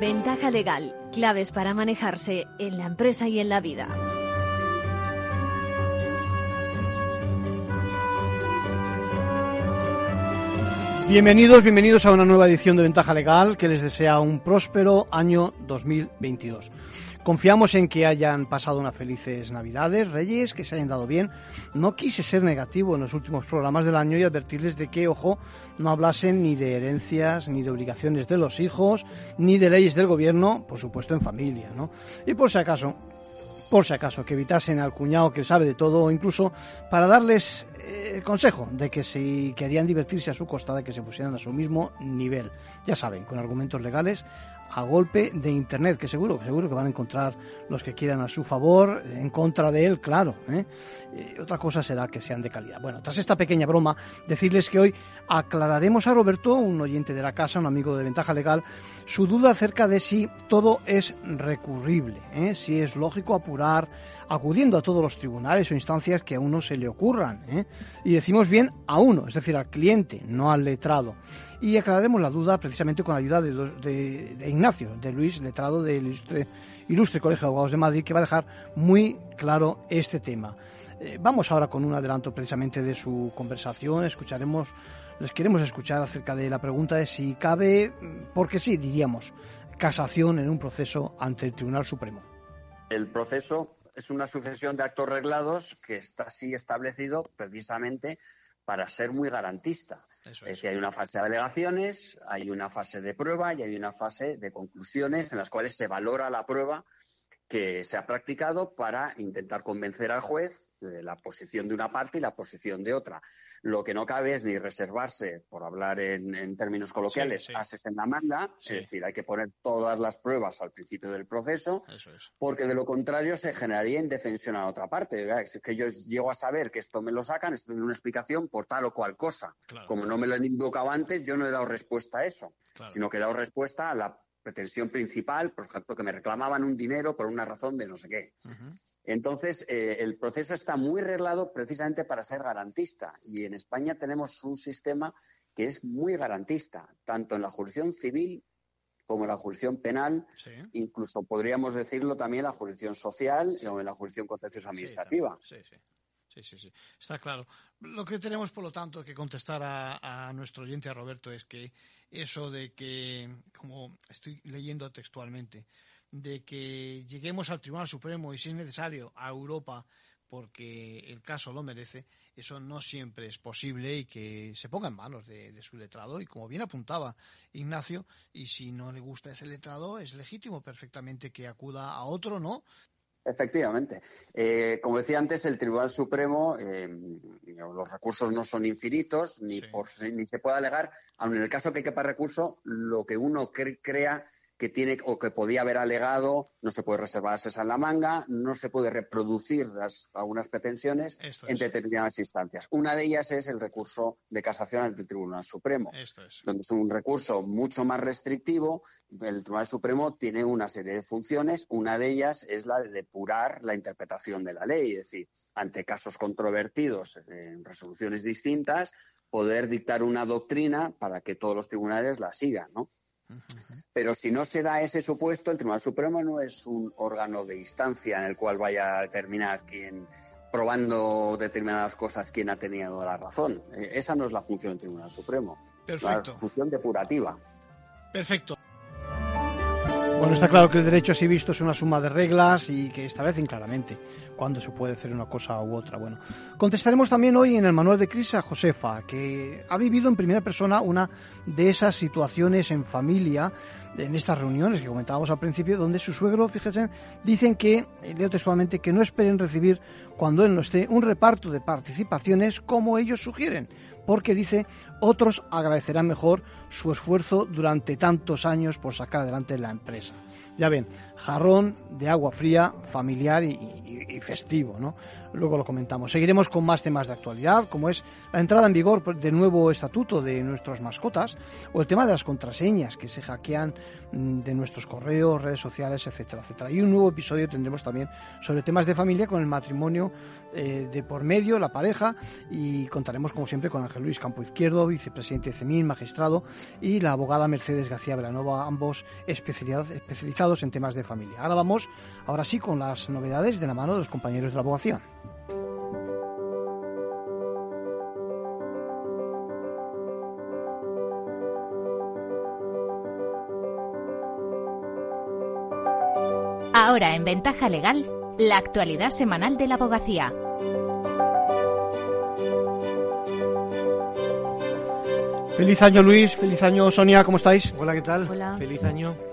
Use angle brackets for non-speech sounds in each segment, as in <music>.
Ventaja legal, claves para manejarse en la empresa y en la vida. Bienvenidos, bienvenidos a una nueva edición de Ventaja Legal que les desea un próspero año 2022. Confiamos en que hayan pasado unas felices Navidades, Reyes, que se hayan dado bien. No quise ser negativo en los últimos programas del año y advertirles de que, ojo, no hablasen ni de herencias, ni de obligaciones de los hijos, ni de leyes del gobierno, por supuesto en familia, ¿no? Y por si acaso, por si acaso, que evitasen al cuñado que sabe de todo, o incluso para darles eh, el consejo de que si querían divertirse a su costa, de que se pusieran a su mismo nivel. Ya saben, con argumentos legales a golpe de internet, que seguro, seguro que van a encontrar los que quieran a su favor, en contra de él, claro. ¿eh? Eh, otra cosa será que sean de calidad. Bueno, tras esta pequeña broma, decirles que hoy aclararemos a Roberto, un oyente de la casa, un amigo de Ventaja Legal, su duda acerca de si todo es recurrible, ¿eh? si es lógico apurar acudiendo a todos los tribunales o instancias que a uno se le ocurran. ¿eh? Y decimos bien a uno, es decir, al cliente, no al letrado. Y aclararemos la duda precisamente con la ayuda de, Ignacio, de Luis, letrado del ilustre, ilustre, Colegio de Abogados de Madrid, que va a dejar muy claro este tema. Eh, vamos ahora con un adelanto precisamente de su conversación, escucharemos, les queremos escuchar acerca de la pregunta de si cabe, porque sí, diríamos, casación en un proceso ante el Tribunal Supremo. El proceso es una sucesión de actos reglados que está así establecido precisamente para ser muy garantista. es. decir, hay una fase de alegaciones, hay una fase de prueba y hay una fase de conclusiones en las cuales se valora la prueba que se ha practicado para intentar convencer al juez de la posición de una parte y la posición de otra. Lo que no cabe es ni reservarse, por hablar en, términos coloquiales, ases en la manga, es decir, hay que poner todas las pruebas al principio del proceso, porque de lo contrario se generaría indefensión a otra parte. Es que yo llego a saber que esto me lo sacan, esto es una explicación por tal o cual cosa. Como no me lo han invocado antes, yo no he dado respuesta a eso, sino que he dado respuesta a la pretensión principal, por ejemplo, que me reclamaban un dinero por una razón de no sé qué. Entonces, eh, el proceso está muy reglado precisamente para ser garantista. Y en España tenemos un sistema que es muy garantista, tanto en la jurisdicción civil como en la jurisdicción penal, incluso podríamos decirlo también en la jurisdicción social o en la jurisdicción contenciosa administrativa. Sí, sí, sí. Sí, Está claro. Lo que tenemos, por lo tanto, que contestar a, nuestro oyente, a Roberto, es que eso de que, como estoy leyendo textualmente, de que lleguemos al Tribunal Supremo y si es necesario a Europa porque el caso lo merece, eso no siempre es posible y que se ponga en manos de, su letrado. Y como bien apuntaba Ignacio, y si no le gusta ese letrado, es legítimo perfectamente que acuda a otro, ¿no? Efectivamente. Eh, como decía antes, el Tribunal Supremo, eh, los recursos no son infinitos, ni, por, ni se puede alegar, aun en el caso que quepa recurso, lo que uno crea que tiene o que podía haber alegado, no se puede reservar esa en la manga, no se puede reproducir las, algunas pretensiones en determinadas instancias. Una de ellas es el recurso de casación ante el Tribunal Supremo, donde es un recurso mucho más restrictivo. El Tribunal Supremo tiene una serie de funciones, una de ellas es la de depurar la interpretación de la ley, es decir, ante casos controvertidos en resoluciones distintas, poder dictar una doctrina para que todos los tribunales la sigan, ¿no? Pero si no se da ese supuesto, el Tribunal Supremo no es un órgano de instancia en el cual vaya a determinar quién, probando determinadas cosas, quién ha tenido la razón. Eh, esa no es la función del Tribunal Supremo. Perfecto. La función depurativa. Perfecto. Bueno, está claro que el derecho así visto es una suma de reglas y que establecen claramente cuándo se puede hacer una cosa u otra. Bueno, contestaremos también hoy en el manual de crisis a Josefa, que ha vivido en primera persona una de esas situaciones en familia, en estas reuniones que comentábamos al principio, donde su suegro, fíjense, dicen que, leo textualmente, que no esperen recibir cuando él no esté un reparto de participaciones como ellos sugieren porque dice, otros agradecerán mejor su esfuerzo durante tantos años por sacar adelante la empresa. Ya ven, jarrón de agua fría, familiar y, festivo, ¿no? Luego lo comentamos. Seguiremos con más temas de actualidad, como es la entrada en vigor del nuevo estatuto de nuestras mascotas o el tema de las contraseñas que se hackean mm, de nuestros correos, redes sociales, etcétera, etcétera. Y un nuevo episodio tendremos también sobre temas de familia con el matrimonio eh, de por medio, la pareja, y contaremos como siempre con Ángel Luis Campo Izquierdo, vicepresidente de CEMIN, magistrado, y la abogada Mercedes García Velanova, ambos especializados en temas de familia. Ahora vamos, ahora sí, con las novedades de la mano de los compañeros de la abogacía. Ahora en Ventaja Legal, la actualidad semanal de la abogacía. Feliz año Luis, feliz año Sonia, ¿cómo estáis? Hola, ¿qué tal? Hola. Feliz año.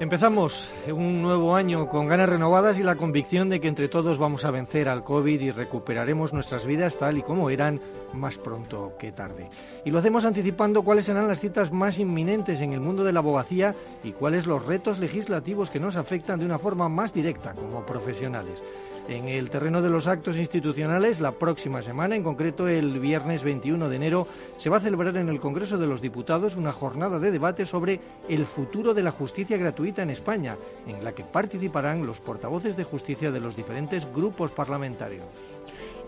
Empezamos un nuevo año con ganas renovadas y la convicción de que entre todos vamos a vencer al COVID y recuperaremos nuestras vidas tal y como eran más pronto que tarde. Y lo hacemos anticipando cuáles serán las citas más inminentes en el mundo de la abogacía y cuáles los retos legislativos que nos afectan de una forma más directa como profesionales. En el terreno de los actos institucionales, la próxima semana, en concreto el viernes 21 de enero, se va a celebrar en el Congreso de los Diputados una jornada de debate sobre el futuro de la justicia gratuita en España, en la que participarán los portavoces de justicia de los diferentes grupos parlamentarios.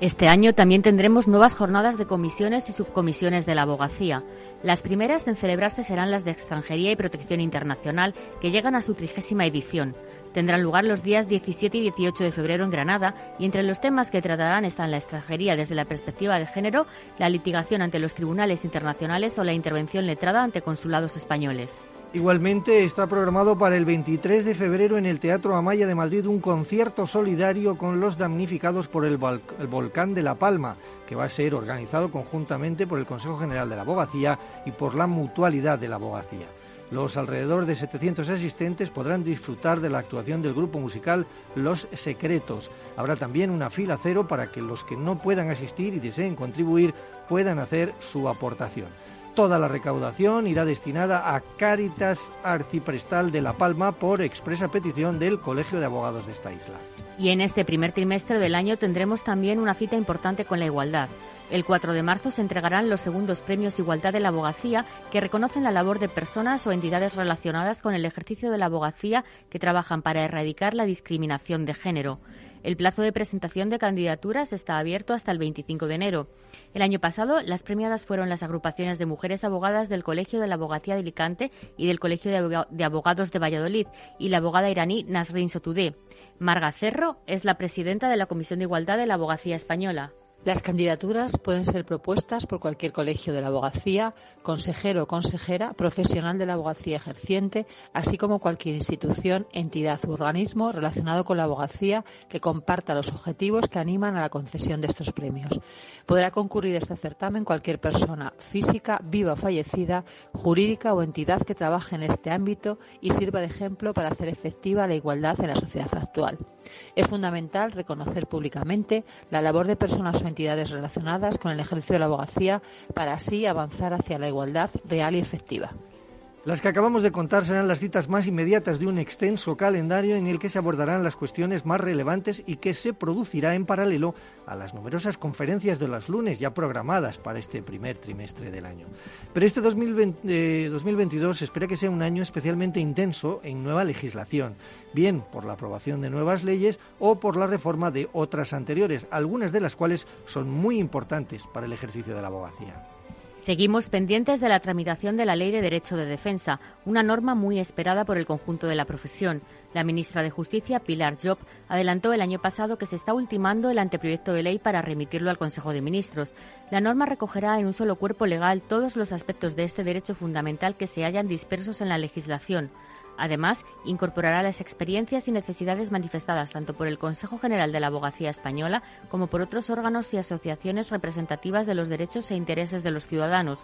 Este año también tendremos nuevas jornadas de comisiones y subcomisiones de la abogacía. Las primeras en celebrarse serán las de Extranjería y Protección Internacional, que llegan a su trigésima edición tendrán lugar los días 17 y 18 de febrero en Granada y entre los temas que tratarán están la extranjería desde la perspectiva de género, la litigación ante los tribunales internacionales o la intervención letrada ante consulados españoles. Igualmente está programado para el 23 de febrero en el Teatro Amaya de Madrid un concierto solidario con los damnificados por el, el, volcán de La Palma, que va a ser organizado conjuntamente por el Consejo General de la Abogacía y por la Mutualidad de la Abogacía. Los alrededor de 700 asistentes podrán disfrutar de la actuación del grupo musical Los Secretos. Habrá también una fila cero para que los que no puedan asistir y deseen contribuir puedan hacer su aportación. Toda la recaudación irá destinada a Cáritas Arciprestal de La Palma por expresa petición del Colegio de Abogados de esta isla. Y en este primer trimestre del año tendremos también una cita importante con la igualdad. El 4 de marzo se entregarán los segundos premios Igualdad de la Abogacía que reconocen la labor de personas o entidades relacionadas con el ejercicio de la abogacía que trabajan para erradicar la discriminación de género. El plazo de presentación de candidaturas está abierto hasta el 25 de enero. El año pasado, las premiadas fueron las agrupaciones de mujeres abogadas del Colegio de la Abogacía de Alicante y del Colegio de Abogados de Valladolid y la abogada iraní Nasrin Sotoudeh. Marga Cerro es la presidenta de la Comisión de Igualdad de la Abogacía Española. Las candidaturas pueden ser propuestas por cualquier colegio de la abogacía, consejero o consejera, profesional de la abogacía ejerciente, así como cualquier institución, entidad u organismo relacionado con la abogacía que comparta los objetivos que animan a la concesión de estos premios. Podrá concurrir a este certamen cualquier persona física, viva o fallecida, jurídica o entidad que trabaje en este ámbito y sirva de ejemplo para hacer efectiva la igualdad en la sociedad actual. Es fundamental reconocer públicamente la labor de personas o entidades relacionadas con el ejercicio de la abogacía para así avanzar hacia la igualdad real y efectiva. Las que acabamos de contar serán las citas más inmediatas de un extenso calendario en el que se abordarán las cuestiones más relevantes y que se producirá en paralelo a las numerosas conferencias de los lunes ya programadas para este primer trimestre del año. Pero este 2020, 2022 se espera que sea un año especialmente intenso en nueva legislación, bien por la aprobación de nuevas leyes o por la reforma de otras anteriores, algunas de las cuales son muy importantes para el ejercicio de la abogacía. Seguimos pendientes de la tramitación de la Ley de Derecho de Defensa, una norma muy esperada por el conjunto de la profesión. La ministra de Justicia, Pilar Job, adelantó el año pasado que se está ultimando el anteproyecto de ley para remitirlo al Consejo de Ministros. La norma recogerá en un solo cuerpo legal todos los aspectos de este derecho fundamental que se hallan dispersos en la legislación. Además, incorporará las experiencias y necesidades manifestadas tanto por el Consejo General de la Abogacía Española como por otros órganos y asociaciones representativas de los derechos e intereses de los ciudadanos.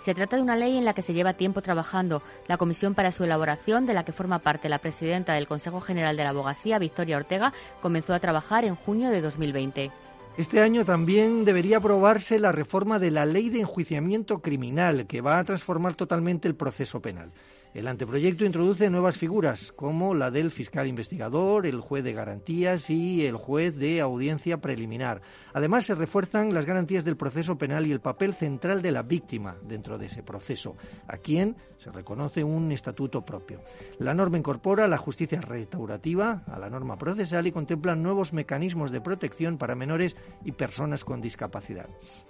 Se trata de una ley en la que se lleva tiempo trabajando. La comisión para su elaboración, de la que forma parte la presidenta del Consejo General de la Abogacía, Victoria Ortega, comenzó a trabajar en junio de 2020. Este año también debería aprobarse la reforma de la ley de enjuiciamiento criminal, que va a transformar totalmente el proceso penal. El anteproyecto introduce nuevas figuras, como la del fiscal investigador, el juez de garantías y el juez de audiencia preliminar. Además, se refuerzan las garantías del proceso penal y el papel central de la víctima dentro de ese proceso, a quien se reconoce un estatuto propio. La norma incorpora la justicia restaurativa a la norma procesal y contempla nuevos mecanismos de protección para menores y personas con discapacidad.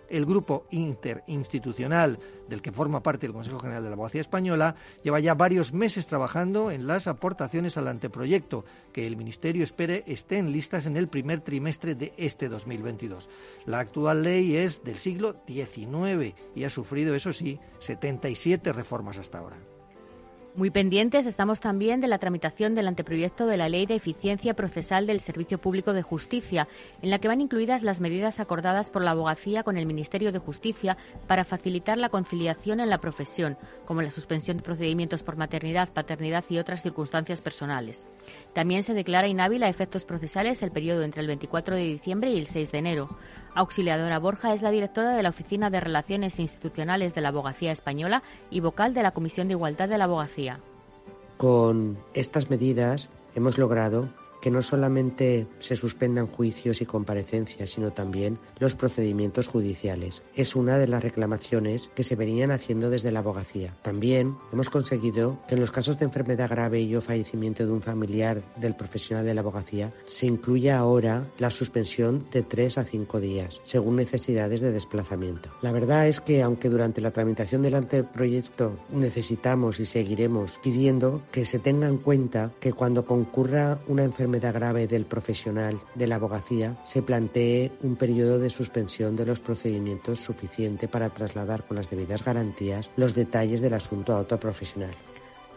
El grupo interinstitucional del que forma parte el Consejo General de la Abogacía Española lleva ya varios meses trabajando en las aportaciones al anteproyecto, que el Ministerio espere estén listas en el primer trimestre de este 2022. La actual ley es del siglo XIX y ha sufrido, eso sí, 77 reformas hasta ahora. Muy pendientes estamos también de la tramitación del anteproyecto de la Ley de Eficiencia Procesal del Servicio Público de Justicia, en la que van incluidas las medidas acordadas por la abogacía con el Ministerio de Justicia para facilitar la conciliación en la profesión, como la suspensión de procedimientos por maternidad, paternidad y otras circunstancias personales. También se declara inhábil a efectos procesales el periodo entre el 24 de diciembre y el 6 de enero. Auxiliadora Borja es la directora de la Oficina de Relaciones Institucionales de la Abogacía Española y vocal de la Comisión de Igualdad de la Abogacía. Con estas medidas hemos logrado que no solamente se suspendan juicios y comparecencias, sino también los procedimientos judiciales. Es una de las reclamaciones que se venían haciendo desde la abogacía. También hemos conseguido que en los casos de enfermedad grave y o fallecimiento de un familiar del profesional de la abogacía se incluya ahora la suspensión de tres a cinco días, según necesidades de desplazamiento. La verdad es que aunque durante la tramitación del anteproyecto necesitamos y seguiremos pidiendo que se tenga en cuenta que cuando concurra una enfermedad enfermedad grave del profesional de la abogacía, se plantee un periodo de suspensión de los procedimientos suficiente para trasladar con las debidas garantías los detalles del asunto a otro profesional.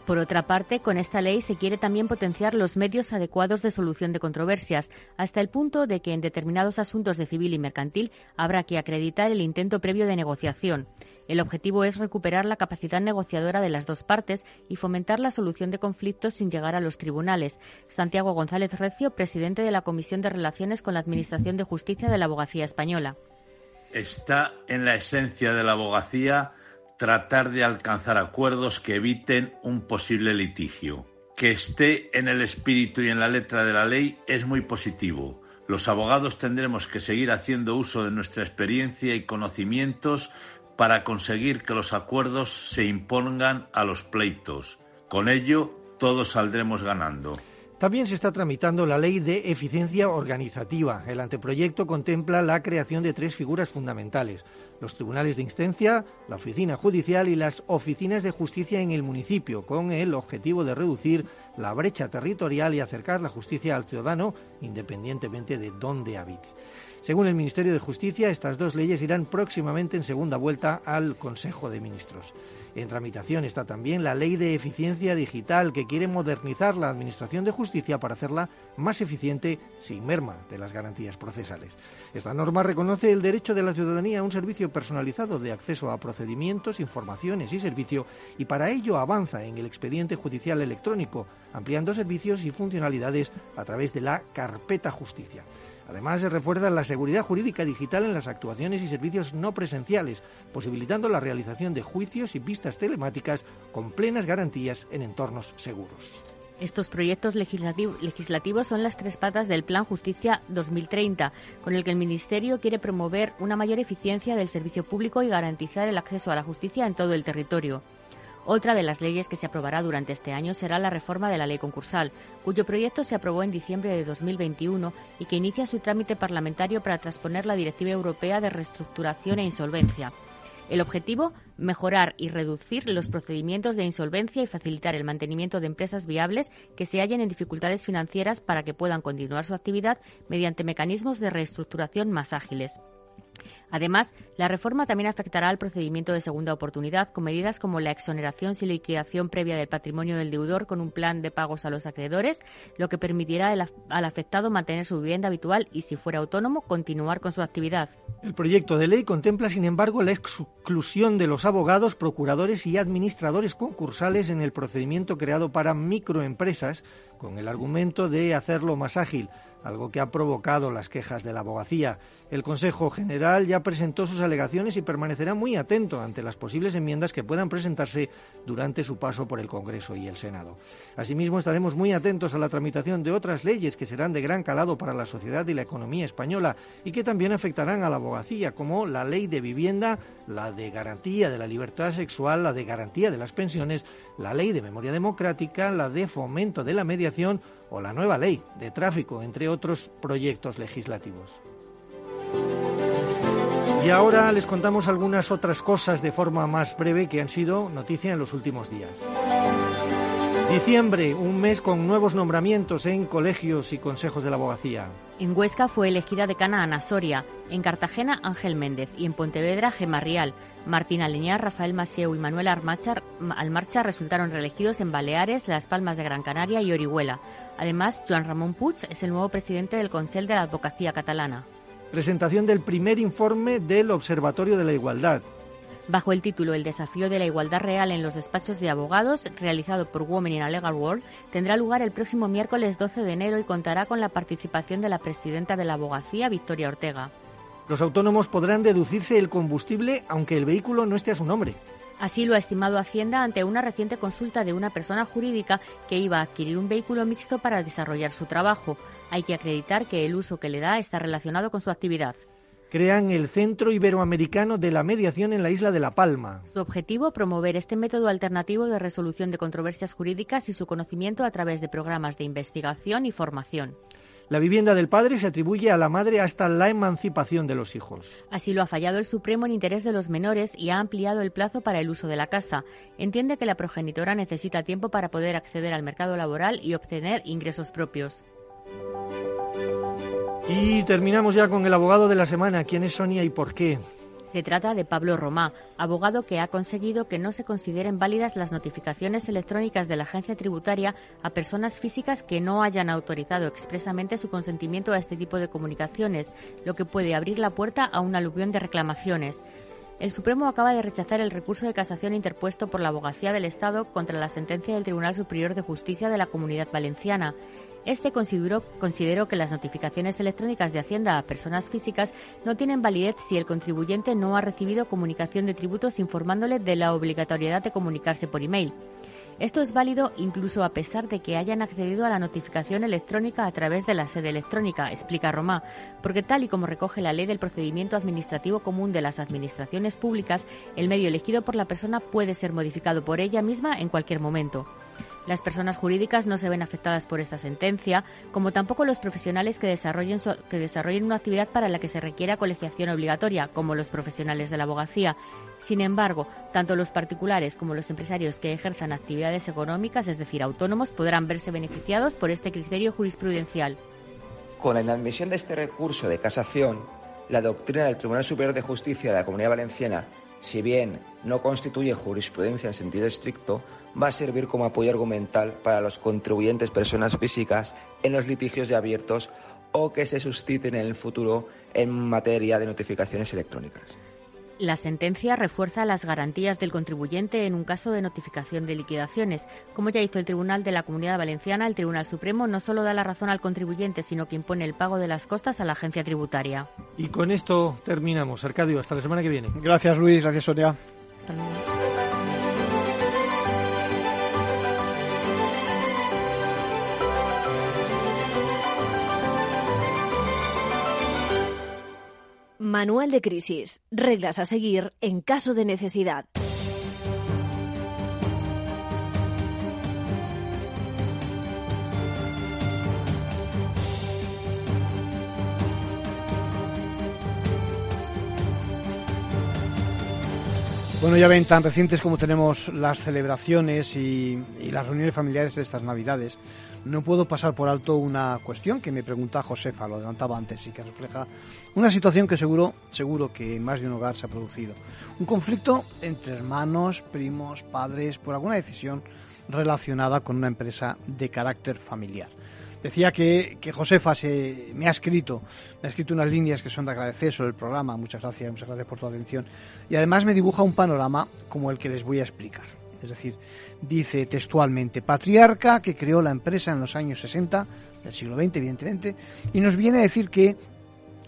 Por otra parte, con esta ley se quiere también potenciar los medios adecuados de solución de controversias, hasta el punto de que en determinados asuntos de civil y mercantil habrá que acreditar el intento previo de negociación. El objetivo es recuperar la capacidad negociadora de las dos partes y fomentar la solución de conflictos sin llegar a los tribunales. Santiago González Recio, presidente de la Comisión de Relaciones con la Administración de Justicia de la Abogacía Española. Está en la esencia de la abogacía tratar de alcanzar acuerdos que eviten un posible litigio. Que esté en el espíritu y en la letra de la ley es muy positivo. Los abogados tendremos que seguir haciendo uso de nuestra experiencia y conocimientos para conseguir que los acuerdos se impongan a los pleitos. Con ello, todos saldremos ganando. También se está tramitando la Ley de Eficiencia Organizativa. El anteproyecto contempla la creación de tres figuras fundamentales. Los tribunales de instancia, la oficina judicial y las oficinas de justicia en el municipio, con el objetivo de reducir la brecha territorial y acercar la justicia al ciudadano independientemente de dónde habite. Según el Ministerio de Justicia, estas dos leyes irán próximamente en segunda vuelta al Consejo de Ministros. En tramitación está también la Ley de Eficiencia Digital, que quiere modernizar la Administración de Justicia para hacerla más eficiente sin merma de las garantías procesales. Esta norma reconoce el derecho de la ciudadanía a un servicio personalizado de acceso a procedimientos, informaciones y servicio y para ello avanza en el expediente judicial electrónico, ampliando servicios y funcionalidades a través de la carpeta justicia. Además, se refuerza la seguridad jurídica digital en las actuaciones y servicios no presenciales, posibilitando la realización de juicios y pistas telemáticas con plenas garantías en entornos seguros. Estos proyectos legislativos son las tres patas del Plan Justicia 2030, con el que el Ministerio quiere promover una mayor eficiencia del servicio público y garantizar el acceso a la justicia en todo el territorio. Otra de las leyes que se aprobará durante este año será la reforma de la ley concursal, cuyo proyecto se aprobó en diciembre de 2021 y que inicia su trámite parlamentario para transponer la Directiva Europea de Reestructuración e Insolvencia. El objetivo, mejorar y reducir los procedimientos de insolvencia y facilitar el mantenimiento de empresas viables que se hallen en dificultades financieras para que puedan continuar su actividad mediante mecanismos de reestructuración más ágiles. Además, la reforma también afectará al procedimiento de segunda oportunidad con medidas como la exoneración sin liquidación previa del patrimonio del deudor con un plan de pagos a los acreedores, lo que permitirá al afectado mantener su vivienda habitual y, si fuera autónomo, continuar con su actividad. El proyecto de ley contempla, sin embargo, la exclusión de los abogados, procuradores y administradores concursales en el procedimiento creado para microempresas con el argumento de hacerlo más ágil algo que ha provocado las quejas de la abogacía. El Consejo General ya presentó sus alegaciones y permanecerá muy atento ante las posibles enmiendas que puedan presentarse durante su paso por el Congreso y el Senado. Asimismo, estaremos muy atentos a la tramitación de otras leyes que serán de gran calado para la sociedad y la economía española y que también afectarán a la abogacía, como la ley de vivienda, la de garantía de la libertad sexual, la de garantía de las pensiones, la ley de memoria democrática, la de fomento de la mediación o la nueva ley de tráfico, entre otros proyectos legislativos. Y ahora les contamos algunas otras cosas de forma más breve que han sido noticia en los últimos días. Diciembre, un mes con nuevos nombramientos en colegios y consejos de la abogacía. En Huesca fue elegida decana Ana Soria, en Cartagena Ángel Méndez y en Pontevedra Gemma Rial. Martín Aleñar, Rafael Maseu y Manuel Almarcha resultaron reelegidos en Baleares, Las Palmas de Gran Canaria y Orihuela. Además, Joan Ramón Puig es el nuevo presidente del Consell de la Advocacia Catalana. Presentación del primer informe del Observatorio de la Igualdad. Bajo el título El desafío de la igualdad real en los despachos de abogados, realizado por Women in a Legal World, tendrá lugar el próximo miércoles 12 de enero y contará con la participación de la presidenta de la abogacía, Victoria Ortega. Los autónomos podrán deducirse el combustible aunque el vehículo no esté a su nombre. Así lo ha estimado Hacienda ante una reciente consulta de una persona jurídica que iba a adquirir un vehículo mixto para desarrollar su trabajo. Hay que acreditar que el uso que le da está relacionado con su actividad crean el Centro Iberoamericano de la Mediación en la isla de La Palma. Su objetivo, promover este método alternativo de resolución de controversias jurídicas y su conocimiento a través de programas de investigación y formación. La vivienda del padre se atribuye a la madre hasta la emancipación de los hijos. Así lo ha fallado el Supremo en interés de los menores y ha ampliado el plazo para el uso de la casa. Entiende que la progenitora necesita tiempo para poder acceder al mercado laboral y obtener ingresos propios. Y terminamos ya con el abogado de la semana. ¿Quién es Sonia y por qué? Se trata de Pablo Romá, abogado que ha conseguido que no se consideren válidas las notificaciones electrónicas de la agencia tributaria a personas físicas que no hayan autorizado expresamente su consentimiento a este tipo de comunicaciones, lo que puede abrir la puerta a un aluvión de reclamaciones. El Supremo acaba de rechazar el recurso de casación interpuesto por la Abogacía del Estado contra la sentencia del Tribunal Superior de Justicia de la Comunidad Valenciana. Este consideró, que las notificaciones electrónicas de Hacienda a personas físicas no tienen validez si el contribuyente no ha recibido comunicación de tributos informándole de la obligatoriedad de comunicarse por email. Esto es válido incluso a pesar de que hayan accedido a la notificación electrónica a través de la sede electrónica, explica Romá, porque tal y como recoge la ley del procedimiento administrativo común de las administraciones públicas, el medio elegido por la persona puede ser modificado por ella misma en cualquier momento. Las personas jurídicas no se ven afectadas por esta sentencia, como tampoco los profesionales que desarrollen, que desarrollen una actividad para la que se requiera colegiación obligatoria, como los profesionales de la abogacía. Sin embargo, tanto los particulares como los empresarios que ejerzan actividades económicas, es decir, autónomos, podrán verse beneficiados por este criterio jurisprudencial. Con la inadmisión de este recurso de casación, la doctrina del Tribunal Superior de Justicia de la Comunidad Valenciana, si bien no constituye jurisprudencia en sentido estricto, va a servir como apoyo argumental para los contribuyentes personas físicas en los litigios ya abiertos o que se susciten en el futuro en materia de notificaciones electrónicas. La sentencia refuerza las garantías del contribuyente en un caso de notificación de liquidaciones. Como ya hizo el Tribunal de la Comunidad Valenciana, el Tribunal Supremo no solo da la razón al contribuyente, sino que impone el pago de las costas a la agencia tributaria. Y con esto terminamos. Arcadio, hasta la semana que viene. Gracias, Luis. Gracias, Sonia. Hasta luego. Manual de crisis. Reglas a seguir en caso de necesidad. Bueno, ya ven, tan recientes como tenemos las celebraciones y, y las reuniones familiares de estas Navidades, no puedo pasar por alto una cuestión que me pregunta Josefa, lo adelantaba antes, y que refleja una situación que seguro, seguro que en más de un hogar se ha producido. Un conflicto entre hermanos, primos, padres, por alguna decisión relacionada con una empresa de carácter familiar. Decía que, Josefa se, me ha escrito, me ha escrito unas líneas que son de agradecer sobre el programa. Muchas gracias, muchas gracias por tu atención. Y además me dibuja un panorama como el que les voy a explicar. Es decir, dice textualmente, patriarca que creó la empresa en los años 60 del siglo XX, evidentemente, y nos viene a decir que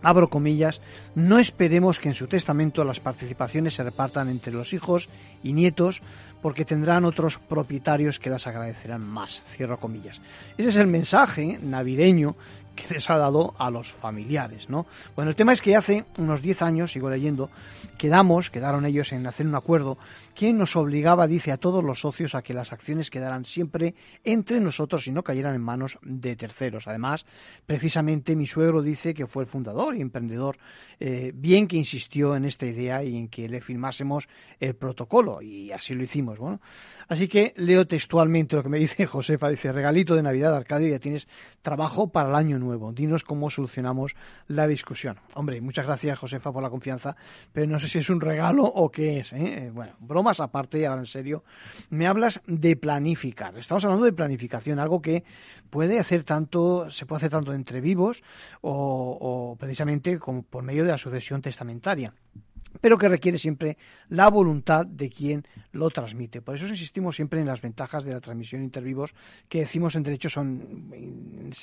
abro comillas, no esperemos que en su testamento las participaciones se repartan entre los hijos y nietos porque tendrán otros propietarios que las agradecerán más, cierro comillas. Ese es el mensaje navideño que les ha dado a los familiares, ¿no? Bueno, el tema es que hace unos 10 años, sigo leyendo, quedamos, quedaron ellos en hacer un acuerdo que nos obligaba, dice, a todos los socios a que las acciones quedaran siempre entre nosotros y no cayeran en manos de terceros. Además, precisamente mi suegro dice que fue el fundador y emprendedor, eh, bien que insistió en esta idea y en que le firmásemos el protocolo, y así lo hicimos, bueno. Así que leo textualmente lo que me <laughs> dice Josefa, dice, regalito de Navidad, Arcadio, ya tienes trabajo para el año nuevo. Dinos cómo solucionamos la discusión. Hombre, muchas gracias, Josefa, por la confianza, pero no sé si es un regalo o qué es. ¿eh? Bueno, bromas aparte, ahora en serio, me hablas de planificar. Estamos hablando de planificación, algo que puede hacer tanto, se puede hacer tanto entre vivos o, o precisamente como por medio de la sucesión testamentaria pero que requiere siempre la voluntad de quien lo transmite. Por eso insistimos siempre en las ventajas de la transmisión intervivos, que decimos en derecho son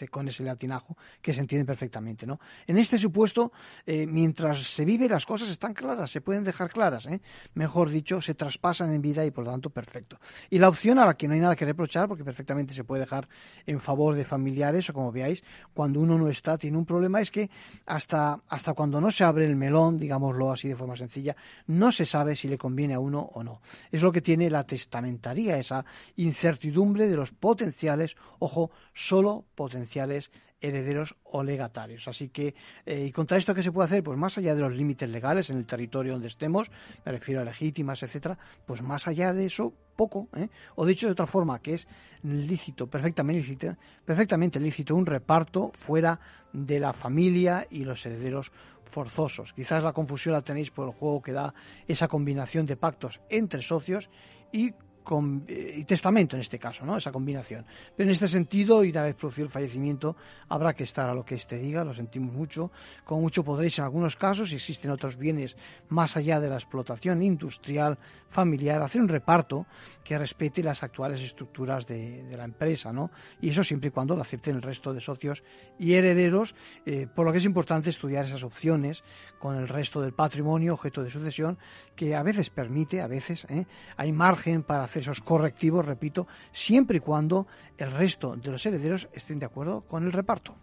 con ese latinajo que se entiende perfectamente. ¿no? En este supuesto, eh, mientras se vive, las cosas están claras, se pueden dejar claras. ¿eh? Mejor dicho, se traspasan en vida y por lo tanto perfecto. Y la opción a la que no hay nada que reprochar, porque perfectamente se puede dejar en favor de familiares o como veáis, cuando uno no está, tiene un problema, es que hasta, hasta cuando no se abre el melón, digámoslo así de forma sencilla, no se sabe si le conviene a uno o no. Es lo que tiene la testamentaría, esa incertidumbre de los potenciales, ojo, solo potenciales herederos o legatarios. Así que, eh, ¿y contra esto qué se puede hacer? Pues más allá de los límites legales en el territorio donde estemos, me refiero a legítimas, etcétera, pues más allá de eso, poco, ¿eh? o dicho de otra forma, que es lícito, perfectamente lícito, perfectamente lícito un reparto fuera de la familia y los herederos forzosos. Quizás la confusión la tenéis por el juego que da esa combinación de pactos entre socios y con, eh, y testamento en este caso, ¿no? Esa combinación. Pero en este sentido, y una vez producido el fallecimiento, habrá que estar a lo que éste diga, lo sentimos mucho. Como mucho podréis en algunos casos, si existen otros bienes más allá de la explotación industrial, familiar, hacer un reparto que respete las actuales estructuras de, la empresa, ¿no? Y eso siempre y cuando lo acepten el resto de socios y herederos, eh, por lo que es importante estudiar esas opciones con el resto del patrimonio objeto de sucesión, que a veces permite, a veces, ¿eh? hay margen para esos correctivos, repito, siempre y cuando el resto de los herederos estén de acuerdo con el reparto.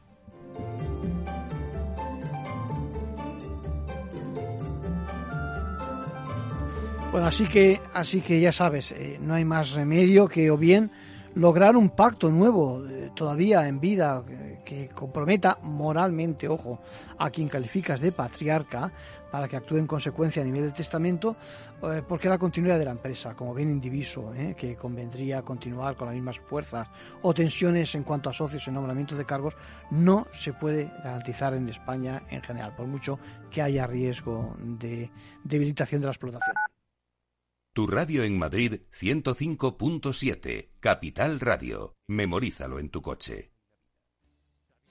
Bueno, así que, así que ya sabes, eh, no hay más remedio que o bien lograr un pacto nuevo eh, todavía en vida eh, que comprometa moralmente, ojo, a quien calificas de patriarca, para que actúe en consecuencia a nivel de testamento, eh, porque la continuidad de la empresa, como bien indiviso, eh, que convendría continuar con las mismas fuerzas, o tensiones en cuanto a socios y nombramientos de cargos, no se puede garantizar en España en general, por mucho que haya riesgo de debilitación de la explotación. Tu radio en Madrid 105.7, Capital Radio. Memorízalo en tu coche.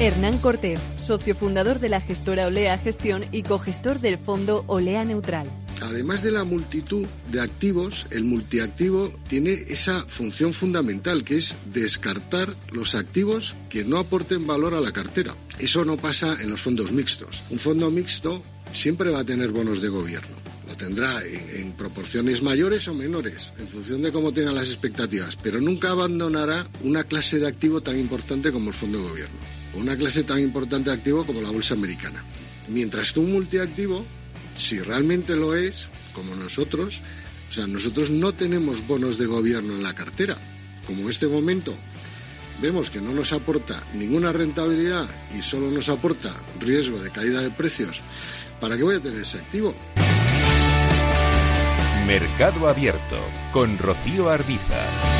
Hernán Cortés, socio fundador de la gestora Olea Gestión y cogestor del fondo Olea Neutral. Además de la multitud de activos, el multiactivo tiene esa función fundamental que es descartar los activos que no aporten valor a la cartera. Eso no pasa en los fondos mixtos. Un fondo mixto siempre va a tener bonos de gobierno. Lo tendrá en, proporciones mayores o menores, en función de cómo tenga las expectativas, pero nunca abandonará una clase de activo tan importante como el fondo de gobierno una clase tan importante de activo como la bolsa americana. Mientras que un multiactivo, si realmente lo es, como nosotros, o sea, nosotros no tenemos bonos de gobierno en la cartera. Como en este momento vemos que no nos aporta ninguna rentabilidad y solo nos aporta riesgo de caída de precios, ¿para qué voy a tener ese activo? Mercado Abierto con Rocío Arbiza.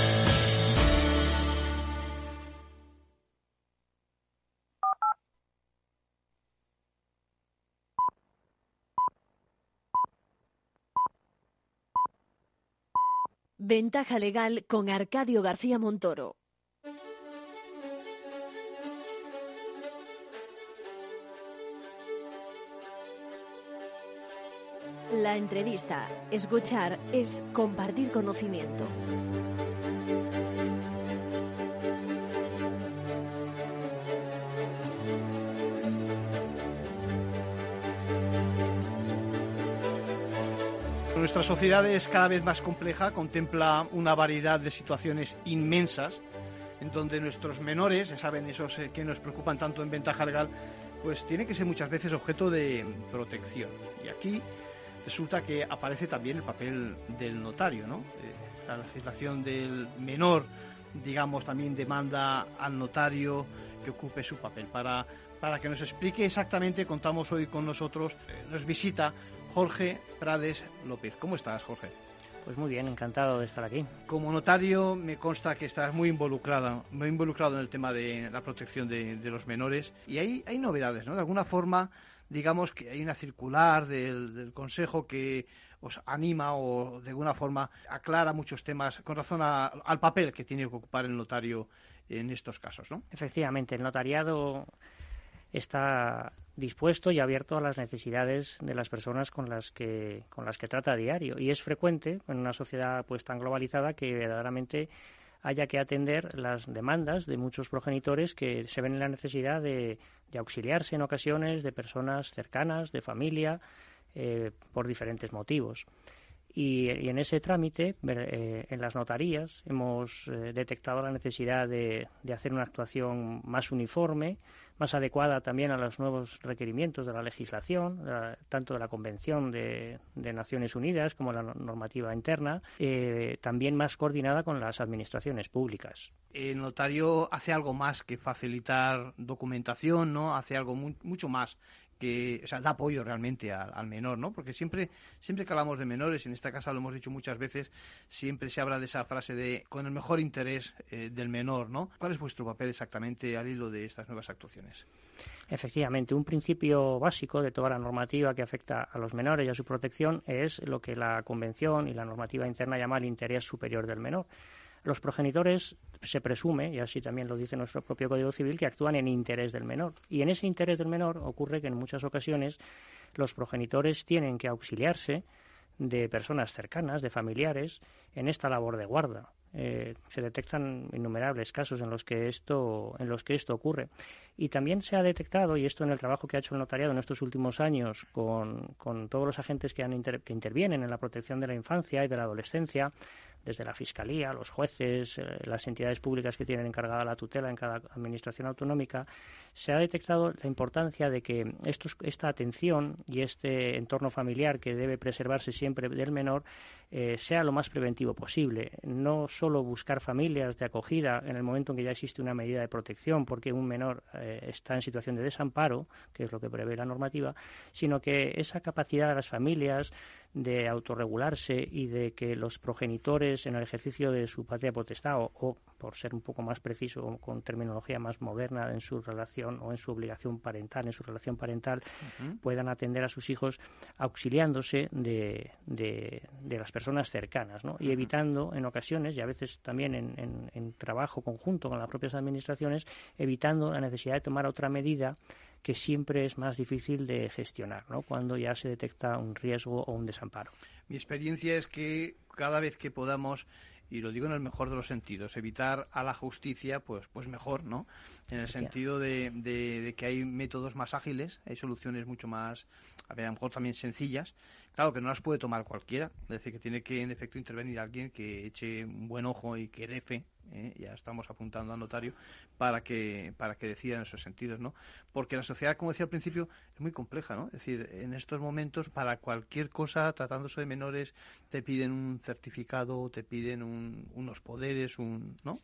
Ventaja legal con Arcadio García Montoro. La entrevista, escuchar, es compartir conocimiento. Nuestra sociedad es cada vez más compleja, contempla una variedad de situaciones inmensas en donde nuestros menores, ya saben, esos eh, que nos preocupan tanto en ventaja legal, pues tienen que ser muchas veces objeto de protección. Y aquí resulta que aparece también el papel del notario, ¿no? Eh, la legislación del menor, digamos, también demanda al notario que ocupe su papel. Para, para que nos explique exactamente, contamos hoy con nosotros, eh, nos visita Jorge Prades López. ¿Cómo estás, Jorge? Pues muy bien, encantado de estar aquí. Como notario, me consta que estás muy involucrado, muy involucrado en el tema de la protección de, los menores. Y hay, hay novedades, ¿no? De alguna forma, digamos que hay una circular del, Consejo que os anima o de alguna forma aclara muchos temas con razón al papel que tiene que ocupar el notario en estos casos, ¿no? Efectivamente, el notariado está dispuesto y abierto a las necesidades de las personas con las que con las que trata a diario y es frecuente en una sociedad pues tan globalizada que verdaderamente haya que atender las demandas de muchos progenitores que se ven en la necesidad de, auxiliarse en ocasiones de personas cercanas, de familia, eh, por diferentes motivos. Y, en ese trámite, eh, en las notarías, hemos eh, detectado la necesidad de, hacer una actuación más uniforme, más adecuada también a los nuevos requerimientos de la legislación, tanto de la Convención de, Naciones Unidas como la normativa interna, eh, también más coordinada con las administraciones públicas. El notario hace algo más que facilitar documentación, ¿no? Hace algo mucho más que o sea, da apoyo realmente al, menor, ¿no? Porque siempre, siempre que hablamos de menores, en esta casa lo hemos dicho muchas veces, siempre se habla de esa frase de con el mejor interés eh, del menor, ¿no? ¿Cuál es vuestro papel exactamente al hilo de estas nuevas actuaciones? Efectivamente, un principio básico de toda la normativa que afecta a los menores y a su protección es lo que la Convención y la normativa interna llama el interés superior del menor. Los progenitores se presume, y así también lo dice nuestro propio Código Civil, que actúan en interés del menor. Y en ese interés del menor ocurre que en muchas ocasiones los progenitores tienen que auxiliarse de personas cercanas, de familiares, en esta labor de guarda. Eh, se detectan innumerables casos en los que esto en los que esto ocurre y también se ha detectado y esto en el trabajo que ha hecho el notariado en estos últimos años con, todos los agentes que, han que intervienen en la protección de la infancia y de la adolescencia desde la Fiscalía, los jueces, eh, las entidades públicas que tienen encargada la tutela en cada administración autonómica, se ha detectado la importancia de que esta atención y este entorno familiar que debe preservarse siempre del menor eh, sea lo más preventivo posible. No solo buscar familias de acogida en el momento en que ya existe una medida de protección porque un menor eh, está en situación de desamparo, que es lo que prevé la normativa, sino que esa capacidad de las familias de autorregularse y de que los progenitores en el ejercicio de su patria potestad o, por ser un poco más preciso con terminología más moderna en su relación o en su obligación parental, en su relación parental, puedan atender a sus hijos auxiliándose de, de, las personas cercanas ¿no? y evitando en ocasiones y a veces también en, en trabajo conjunto con las propias administraciones, evitando la necesidad de tomar otra medida que siempre es más difícil de gestionar, ¿no? Cuando ya se detecta un riesgo o un desamparo. Mi experiencia es que cada vez que podamos y lo digo en el mejor de los sentidos, evitar a la justicia, pues, pues mejor, ¿no? En el sentido de, de, que hay métodos más ágiles, hay soluciones mucho más, a, ver, a lo mejor también sencillas, Claro que no las puede tomar cualquiera, es decir, que tiene que en efecto intervenir alguien que eche un buen ojo y que dé fe, ¿eh? ya estamos apuntando al notario, para que, para que decida en esos sentidos, ¿no? Porque la sociedad, como decía al principio, es muy compleja, ¿no? Es decir, en estos momentos, para cualquier cosa, tratándose de menores, te piden un certificado, te piden unos poderes, un, ¿no?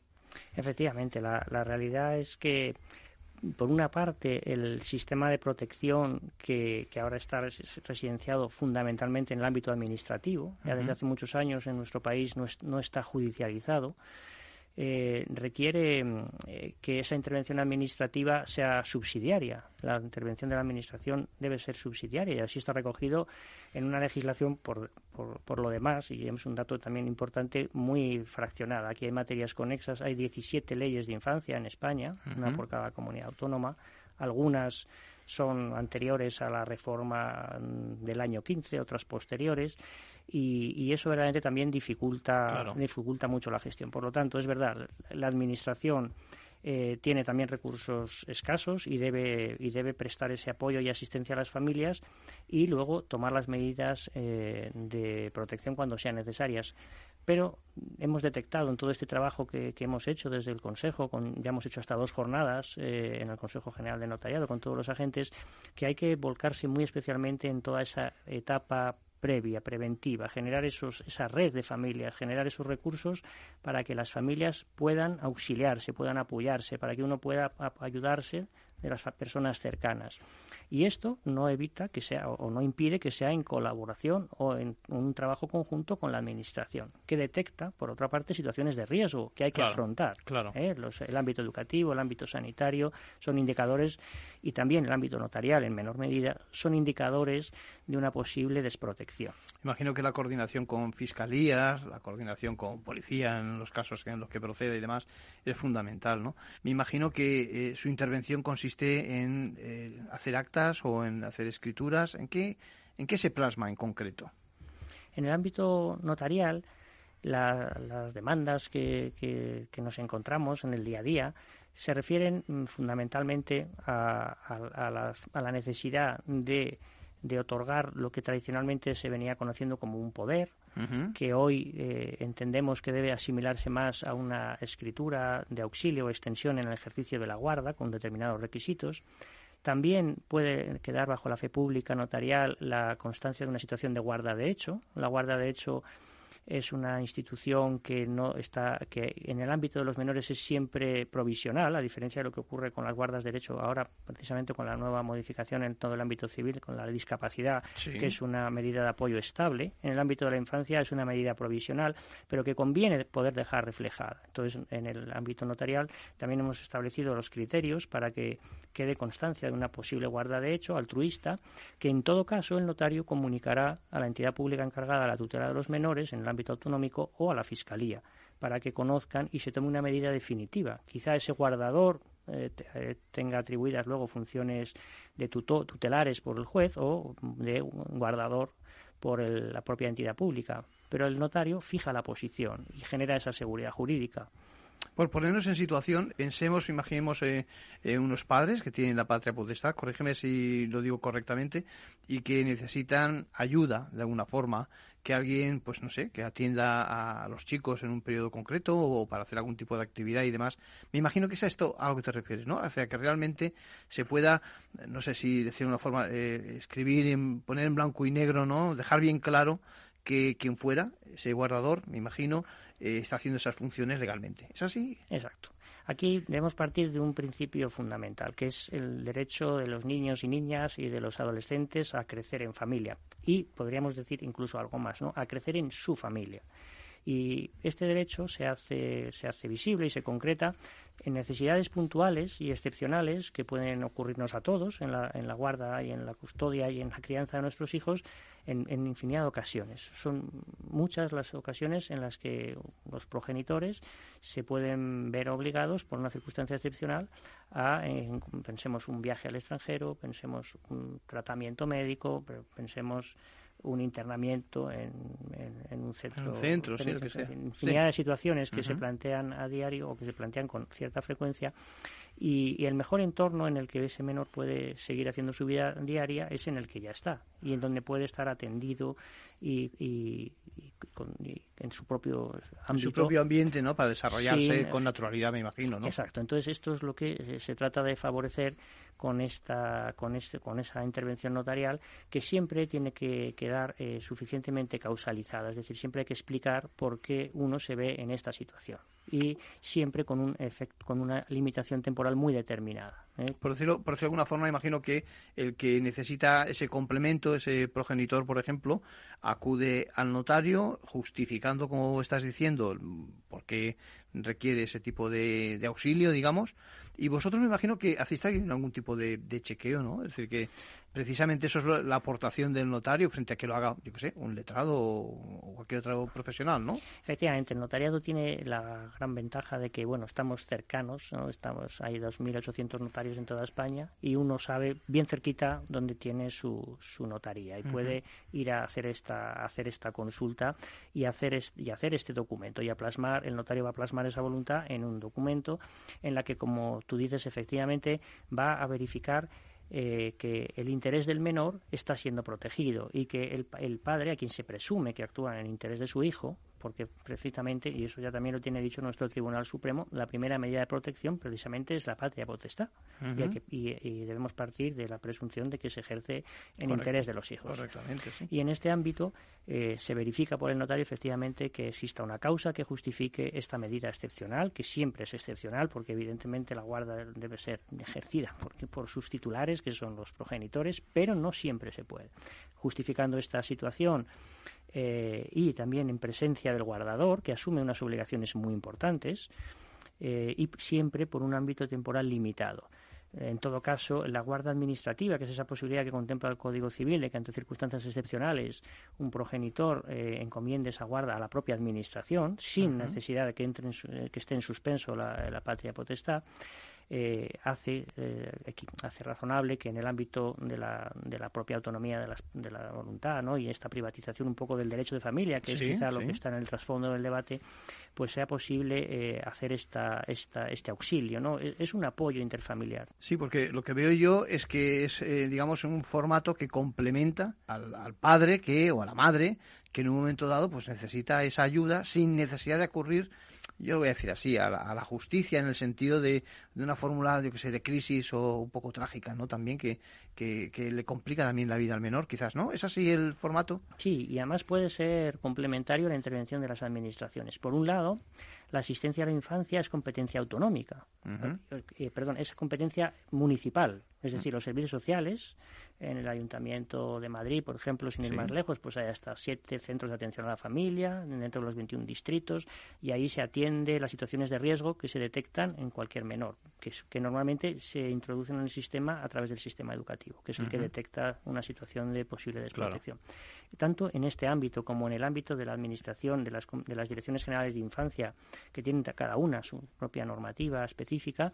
Efectivamente, la, la realidad es que por una parte, el sistema de protección que, que, ahora está residenciado fundamentalmente en el ámbito administrativo, ya desde hace muchos años en nuestro país no, no está judicializado, eh, requiere eh, que esa intervención administrativa sea subsidiaria. La intervención de la Administración debe ser subsidiaria y así está recogido en una legislación, por, por, lo demás, y es un dato también importante, muy fraccionada. Aquí hay materias conexas, hay 17 leyes de infancia en España, una por cada comunidad autónoma. Algunas son anteriores a la reforma del año 15, otras posteriores y, eso verdaderamente también dificulta, dificulta mucho la gestión. Por lo tanto, es verdad, la Administración eh, tiene también recursos escasos y debe, y debe prestar ese apoyo y asistencia a las familias y luego tomar las medidas eh, de protección cuando sean necesarias. Pero hemos detectado en todo este trabajo que, hemos hecho desde el Consejo, con, ya hemos hecho hasta dos jornadas eh, en el Consejo General de Notariado con todos los agentes, que hay que volcarse muy especialmente en toda esa etapa previa, preventiva, generar esos, esa red de familias, generar esos recursos para que las familias puedan auxiliarse, puedan apoyarse, para que uno pueda ayudarse de las personas cercanas. Y esto no evita que sea o no impide que sea en colaboración o en un trabajo conjunto con la administración, que detecta, por otra parte, situaciones de riesgo que hay que afrontar. Claro. ¿eh? el ámbito educativo, el ámbito sanitario son indicadores y también el ámbito notarial en menor medida son indicadores de una posible desprotección. Imagino que la coordinación con fiscalías, la coordinación con policía en los casos en los que procede y demás es fundamental, ¿no? Me imagino que eh, su intervención consiste en eh, hacer actas o en hacer escrituras. ¿En qué, en qué se plasma en concreto? En el ámbito notarial, las demandas que, que, nos encontramos en el día a día se refieren mm, fundamentalmente a, a la necesidad de de otorgar lo que tradicionalmente se venía conociendo como un poder, que hoy eh, entendemos que debe asimilarse más a una escritura de auxilio o extensión en el ejercicio de la guarda con determinados requisitos. También puede quedar bajo la fe pública notarial la constancia de una situación de guarda de hecho. La guarda de hecho es una institución que no está que en el ámbito de los menores es siempre provisional a diferencia de lo que ocurre con las guardas de derecho ahora precisamente con la nueva modificación en todo el ámbito civil con la discapacidad que es una medida de apoyo estable en el ámbito de la infancia es una medida provisional pero que conviene poder dejar reflejada. Entonces en el ámbito notarial también hemos establecido los criterios para que quede constancia de una posible guarda de hecho altruista que en todo caso el notario comunicará a la entidad pública encargada de la tutela de los menores en el ámbito autonómico o a la Fiscalía para que conozcan y se tome una medida definitiva. Quizá ese guardador eh, eh, tenga atribuidas luego funciones de tutelares por el juez o de guardador por la propia entidad pública, pero el notario fija la posición y genera esa seguridad jurídica. Por ponernos en situación, pensemos, imaginemos eh, eh, unos padres que tienen la patria potestad, corrígeme si lo digo correctamente, y que necesitan ayuda de alguna forma, que alguien, pues no sé, que atienda a los chicos en un periodo concreto o para hacer algún tipo de actividad y demás. Me imagino que es a esto a lo que te refieres, ¿no? Hacia que realmente se pueda, no sé si decir una forma, eh, escribir, en, poner en blanco y negro, ¿no? Dejar bien claro que quien fuera, ese guardador, me imagino, eh, está haciendo esas funciones legalmente. ¿Es así? Exacto. Aquí debemos partir de un principio fundamental, que es el derecho de los niños y niñas y de los adolescentes a crecer en familia. Y podríamos decir incluso algo más, ¿no? A crecer en su familia. Y este derecho se hace, se hace visible y se concreta en necesidades puntuales y excepcionales que pueden ocurrirnos a todos en la, en la guarda y en la custodia y en la crianza de nuestros hijos en, en, infinidad de ocasiones. Son muchas las ocasiones en las que los progenitores se pueden ver obligados por una circunstancia excepcional a, pensemos, un viaje al extranjero, pensemos un tratamiento médico, pensemos un internamiento en, en, un centro. Un centro, infinidad de situaciones que se plantean a diario o que se plantean con cierta frecuencia Y, el mejor entorno en el que ese menor puede seguir haciendo su vida diaria es en el que ya está y en donde puede estar atendido y, en su propio ámbito. En su propio ambiente, ¿no? Para desarrollarse con naturalidad, me imagino, ¿no? Exacto. Entonces, esto es lo que eh, se trata de favorecer con esta con este con esa intervención notarial que siempre tiene que quedar eh, suficientemente causalizada es decir siempre hay que explicar por qué uno se ve en esta situación y siempre con un efecto con una limitación temporal muy determinada ¿eh? por decirlo por decirlo de alguna forma imagino que el que necesita ese complemento ese progenitor por ejemplo acude al notario justificando como estás diciendo por qué requiere ese tipo de, auxilio digamos y vosotros me imagino que hacéis algún tipo de, de chequeo, ¿no? Es decir, que precisamente eso es la aportación del notario frente a que lo haga, yo qué sé, un letrado o cualquier otro profesional, ¿no? Efectivamente, el notariado tiene la gran ventaja de que, bueno, estamos cercanos, ¿no? Estamos, hay 2.800 notarios en toda España y uno sabe bien cerquita dónde tiene su, su notaría y puede ir a hacer esta, hacer esta consulta y hacer, y hacer este documento y a plasmar, el notario va a plasmar esa voluntad en un documento en la que, como tú dices, efectivamente va a verificar eh, que el interés del menor está siendo protegido y que el, el, padre, a quien se presume que actúa en el interés de su hijo, porque precisamente, y eso ya también lo tiene dicho nuestro Tribunal Supremo, la primera medida de protección precisamente es la patria potestad. y, debemos partir de la presunción de que se ejerce en interés de los hijos. Y en este ámbito eh, se verifica por el notario efectivamente que exista una causa que justifique esta medida excepcional, que siempre es excepcional, porque evidentemente la guarda debe ser ejercida por, por sus titulares, que son los progenitores, pero no siempre se puede. Justificando esta situación, eh, y también en presencia del guardador, que asume unas obligaciones muy importantes eh, y siempre por un ámbito temporal limitado. En todo caso, la guarda administrativa, que es esa posibilidad que contempla el Código Civil de que ante circunstancias excepcionales un progenitor eh, encomiende esa guarda a la propia administración, sin necesidad de que, entre que esté en suspenso la patria potestad, eh, hace, eh, hace razonable que en el ámbito de la, de la propia autonomía de la, de la voluntad ¿no? y esta privatización un poco del derecho de familia, que es quizá lo que está en el trasfondo del debate, pues sea posible eh, hacer esta, esta, este auxilio. ¿no? E, es un apoyo interfamiliar. Sí, porque lo que veo yo es que es, digamos, un formato que complementa al, al padre que o a la madre que en un momento dado pues necesita esa ayuda sin necesidad de ocurrir yo lo voy a decir así, a la, justicia en el sentido de, una fórmula, yo que sé, de crisis o un poco trágica, ¿no? También que, que, que, le complica también la vida al menor, quizás, ¿no? ¿Es así el formato? Sí, y además puede ser complementario a la intervención de las administraciones. Por un lado, la asistencia a la infancia es competencia autonómica, eh, perdón, es competencia municipal, es decir, los servicios sociales en el Ayuntamiento de Madrid, por ejemplo, sin ir más lejos, pues hay hasta siete centros de atención a la familia dentro de los 21 distritos y ahí se atiende las situaciones de riesgo que se detectan en cualquier menor, que, que normalmente se introducen en el sistema a través del sistema educativo, que es el que detecta una situación de posible desprotección. Tanto en este ámbito como en el ámbito de la administración, de las, de las direcciones generales de infancia, que tienen cada una su propia normativa específica,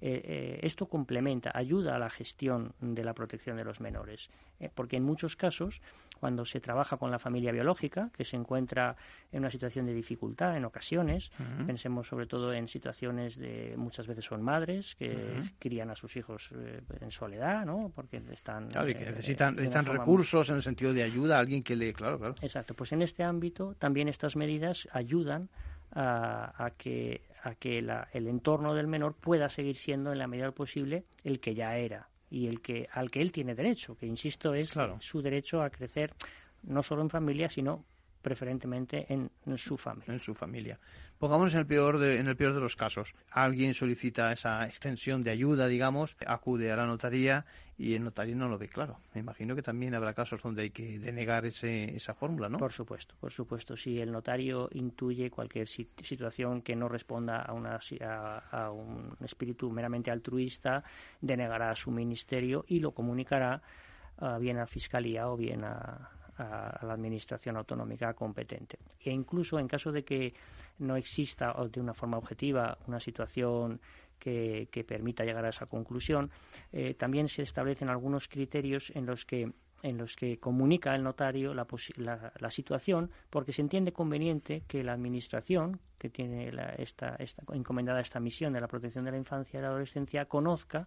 eh, eh, esto complementa, ayuda a la gestión de la protección de los menores, eh, porque en muchos casos cuando se trabaja con la familia biológica, que se encuentra en una situación de dificultad en ocasiones. Pensemos sobre todo en situaciones de muchas veces son madres que crían a sus hijos eh, en soledad, ¿no? Porque están claro, y que eh, necesitan, necesitan recursos en el sentido de ayuda, alguien que le, claro, claro. Exacto. Pues en este ámbito también estas medidas ayudan a, que a que el entorno del menor pueda seguir siendo en la medida posible el que ya era y el que al que él tiene derecho, que insisto es su derecho a crecer no solo en familia, sino preferentemente en, su familia. En su familia. Pongámonos en el peor de, en el peor de los casos. Alguien solicita esa extensión de ayuda, digamos, acude a la notaría y el notario no lo ve claro. Me imagino que también habrá casos donde hay que denegar ese, esa fórmula, ¿no? Por supuesto, por supuesto. Si el notario intuye cualquier situación que no responda a, una, a, un espíritu meramente altruista, denegará su ministerio y lo comunicará ah, bien a Fiscalía o bien a, a, la administración autonómica competente. E incluso en caso de que no exista de una forma objetiva una situación que, permita llegar a esa conclusión, eh, también se establecen algunos criterios en los que en los que comunica el notario la, la, situación porque se entiende conveniente que la Administración, que tiene esta, esta, encomendada esta misión de la protección de la infancia y la adolescencia, conozca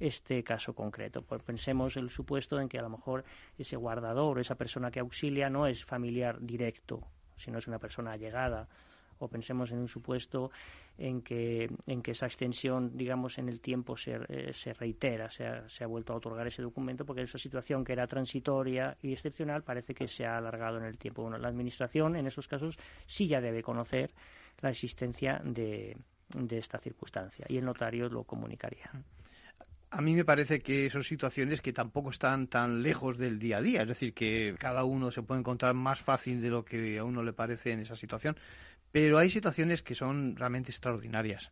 este caso concreto. Pues pensemos el supuesto en que a lo mejor ese guardador, esa persona que auxilia, no es familiar directo, sino es una persona allegada o pensemos en un supuesto en que, en que esa extensión, digamos, en el tiempo se, eh, se reitera, se ha, se ha, vuelto a otorgar ese documento, porque esa situación que era transitoria y excepcional parece que se ha alargado en el tiempo. Bueno, la Administración, en esos casos, sí ya debe conocer la existencia de, de esta circunstancia y el notario lo comunicaría. A mí me parece que son situaciones que tampoco están tan lejos del día a día, es decir, que cada uno se puede encontrar más fácil de lo que a uno le parece en esa situación. Pero hay situaciones que son realmente extraordinarias.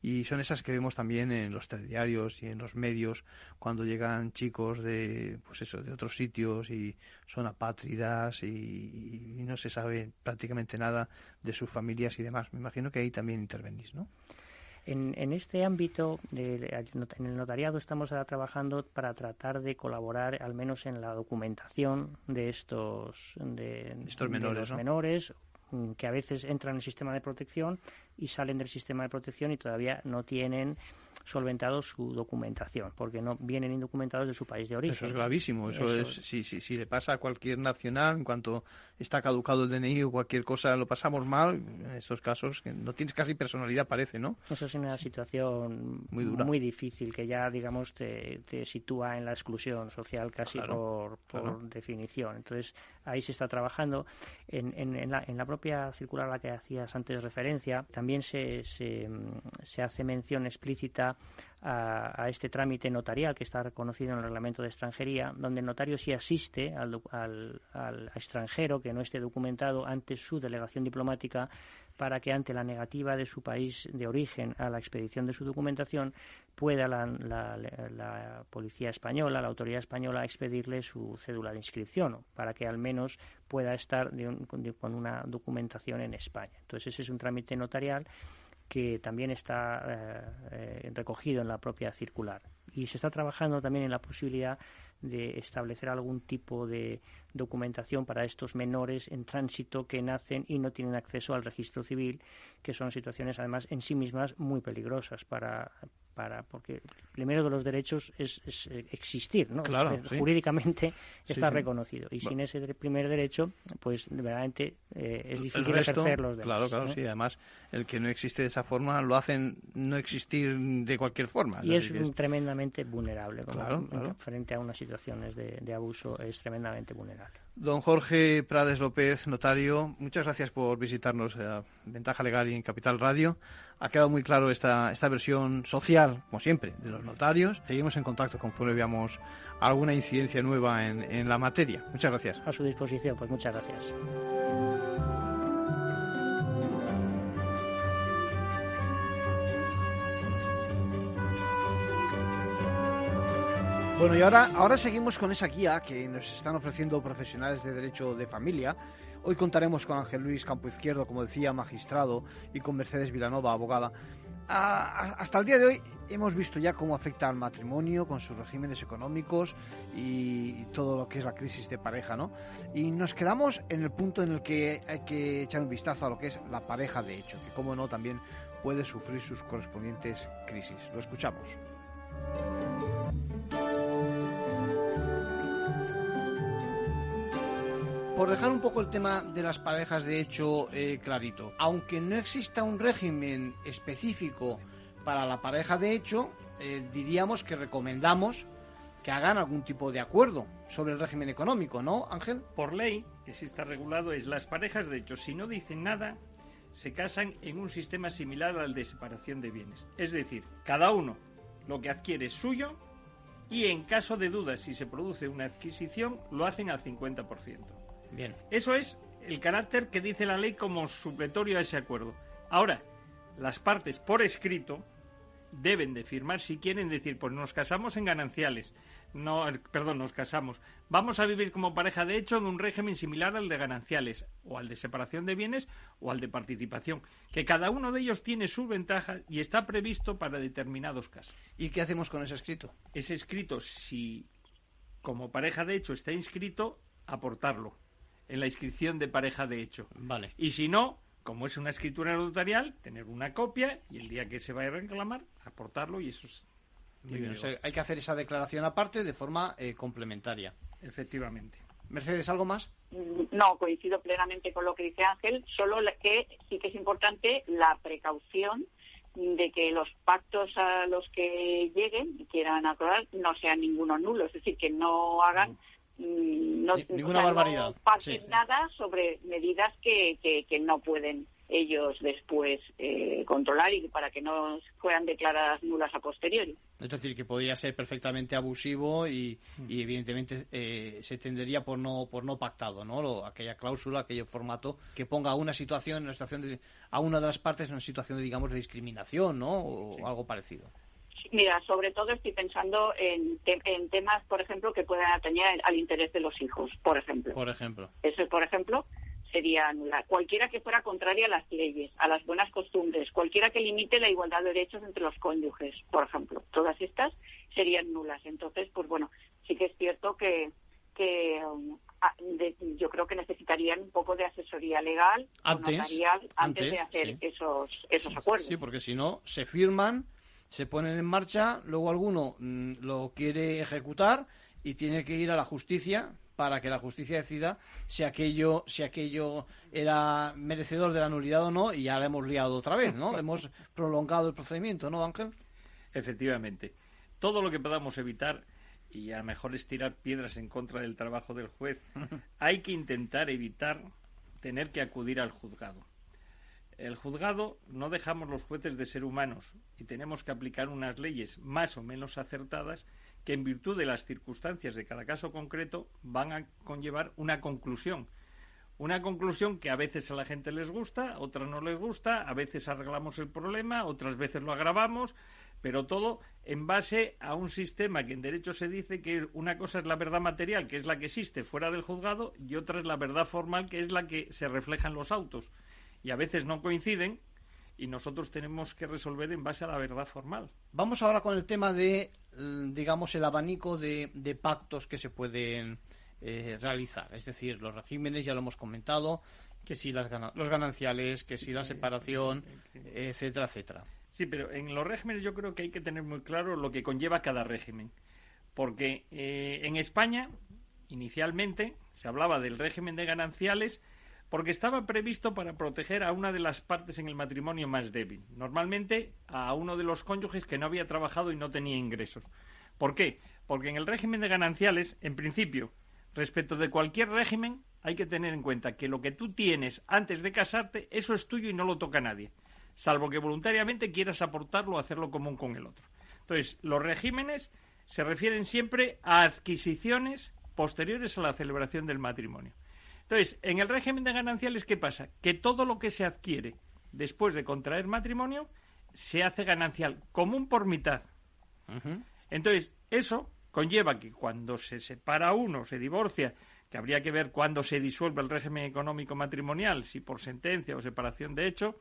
Y son esas que vemos también en los telediarios y en los medios cuando llegan chicos de, pues eso, de otros sitios y son apátridas y, no se sabe prácticamente nada de sus familias y demás. Me imagino que ahí también intervenís, ¿no? En, en, este ámbito, de, en el notariado, estamos ahora trabajando para tratar de colaborar, al menos en la documentación de estos, de, estos menores, menores que a veces entran en el sistema de protección y salen del sistema de protección y todavía no tienen solventado su documentación, porque no vienen indocumentados de su país de origen. Eso es gravísimo. Eso, es, si, si, si, le pasa a cualquier nacional, en cuanto está caducado el DNI o cualquier cosa, lo pasamos mal. En estos casos, que no tienes casi personalidad, parece, ¿no? Eso es una situación muy, dura. muy difícil, que ya, digamos, te, te sitúa en la exclusión social casi por, por definición. Entonces, ahí se está trabajando. En, en, en, la, en la propia circular a la que hacías antes referencia, también se, se, se hace mención explícita a, este trámite notarial que está reconocido en el reglamento de extranjería, donde el notario sí asiste al, al, extranjero que no esté documentado ante su delegación diplomática para que ante la negativa de su país de origen a la expedición de su documentación pueda la, la, policía española, la autoridad española, expedirle su cédula de inscripción, para que al menos pueda estar con una documentación en España. Entonces ese es un trámite notarial que también está eh, eh, recogido en la propia circular. Y se está trabajando también en la posibilidad de establecer algún tipo de documentación para estos menores en tránsito que nacen y no tienen acceso al registro civil, que son situaciones además en sí mismas muy peligrosas para, para porque el primero de los derechos es, eh, existir, ¿no? Claro, Jurídicamente está reconocido y sin ese primer derecho, pues verdaderamente eh, es difícil ejercer los derechos. Claro, claro, sí. Además, el que no existe de esa forma lo hacen no existir de cualquier forma. Y es, tremendamente vulnerable. Frente a unas situaciones de, de abuso es tremendamente vulnerable. Don Jorge Prades López, notario, muchas gracias por visitarnos a Ventaja Legal y en Capital Radio. Ha quedado muy claro esta, esta versión social, como siempre, de los notarios. Seguimos en contacto conforme veamos alguna incidencia nueva en, en la materia. Muchas gracias. A su disposición, pues muchas gracias. Bueno, y ahora, ahora seguimos con esa guía que nos están ofreciendo profesionales de derecho de familia. Hoy contaremos con Ángel Luis Campo Izquierdo, como decía, magistrado, y con Mercedes Vilanova, abogada. hasta el día de hoy hemos visto ya cómo afecta al matrimonio con sus regímenes económicos y, todo lo que es la crisis de pareja, ¿no? Y nos quedamos en el punto en el que hay que echar un vistazo a lo que es la pareja de hecho, que como no también puede sufrir sus correspondientes crisis. Lo escuchamos. Por dejar un poco el tema de las parejas de hecho eh, clarito, aunque no exista un régimen específico para la pareja de hecho, eh, diríamos que recomendamos que hagan algún tipo de acuerdo sobre el régimen económico, ¿no, Ángel? Por ley, que sí está regulado, es las parejas de hecho, si no dicen nada, se casan en un sistema similar al de separación de bienes. Es decir, cada uno lo que adquiere es suyo y en caso de dudas si se produce una adquisición, lo hacen al 50%. Bien. Eso es el carácter que dice la ley como supletorio a ese acuerdo. Ahora, las partes por escrito deben de firmar si quieren decir, pues nos casamos en gananciales, no, perdón, nos casamos, vamos a vivir como pareja de hecho en un régimen similar al de gananciales, o al de separación de bienes, o al de participación, que cada uno de ellos tiene su ventaja y está previsto para determinados casos. ¿Y qué hacemos con ese escrito? Ese escrito, si como pareja de hecho está inscrito, aportarlo en la inscripción de pareja de hecho. Vale. Y si no, como es una escritura notarial, tener una copia y el día que se vaya a reclamar, aportarlo y eso es... Muy bien, o sea, hay que hacer esa declaración aparte de forma eh, complementaria. Efectivamente. Mercedes, ¿algo más? No, coincido plenamente con lo que dice Ángel, solo que sí que es importante la precaución de que los pactos a los que lleguen y quieran acordar no sean ninguno nulo, es decir, que no hagan mm, no, ninguna barbaridad. No pacten nada sobre medidas que, que, que no pueden ellos después eh, controlar y para que no fueran declaradas nulas a posteriori. Es decir, que podría ser perfectamente abusivo y, y evidentemente eh, se tendería por no por no pactado, ¿no? aquella cláusula, aquel formato que ponga a una situación, una situación de, a una de las partes en una situación de, digamos de discriminación, ¿no? O algo parecido. Mira, sobre todo estoy pensando en, en temas, por ejemplo, que puedan atañer al interés de los hijos, por ejemplo. Por ejemplo. Eso, por ejemplo, sería nula. Cualquiera que fuera contraria a las leyes, a las buenas costumbres, cualquiera que limite la igualdad de derechos entre los cónyuges, por ejemplo, todas estas serían nulas. Entonces, pues bueno, sí que es cierto que, que um, yo creo que necesitarían un poco de asesoría legal antes, notarial antes, de hacer esos, esos acuerdos. Sí, porque si no, se firman, se ponen en marcha, luego alguno mm, lo quiere ejecutar y tiene que ir a la justicia para que la justicia decida si aquello, si aquello era merecedor de la nulidad o no, y ya lo hemos liado otra vez, ¿no? <laughs> hemos prolongado el procedimiento, ¿no, Ángel? Efectivamente. Todo lo que podamos evitar, y a lo mejor es tirar piedras en contra del trabajo del juez, <laughs> hay que intentar evitar tener que acudir al juzgado. El juzgado no dejamos los jueces de ser humanos y tenemos que aplicar unas leyes más o menos acertadas que en virtud de las circunstancias de cada caso concreto van a conllevar una conclusión. Una conclusión que a veces a la gente les gusta, otras no les gusta, a veces arreglamos el problema, otras veces lo agravamos, pero todo en base a un sistema que en derecho se dice que una cosa es la verdad material, que es la que existe fuera del juzgado, y otra es la verdad formal, que es la que se refleja en los autos. Y a veces no coinciden, y nosotros tenemos que resolver en base a la verdad formal. Vamos ahora con el tema de digamos, el abanico de, de pactos que se pueden eh, realizar. Es decir, los regímenes, ya lo hemos comentado, que si las los gananciales, que si la separación, etcétera, etcétera. Sí, pero en los regímenes yo creo que hay que tener muy claro lo que conlleva cada régimen. Porque eh, en España, inicialmente, se hablaba del régimen de gananciales porque estaba previsto para proteger a una de las partes en el matrimonio más débil, normalmente a uno de los cónyuges que no había trabajado y no tenía ingresos. ¿Por qué? Porque en el régimen de gananciales, en principio, respecto de cualquier régimen, hay que tener en cuenta que lo que tú tienes antes de casarte, eso es tuyo y no lo toca nadie, salvo que voluntariamente quieras aportarlo o hacerlo común con el otro. Entonces, los regímenes se refieren siempre a adquisiciones posteriores a la celebración del matrimonio. Entonces, en el régimen de gananciales, ¿qué pasa? Que todo lo que se adquiere después de contraer matrimonio se hace ganancial, común por mitad. Entonces, eso conlleva que cuando se separa uno, se divorcia, que habría que ver cuándo se disuelve el régimen económico matrimonial, si por sentencia o separación de hecho,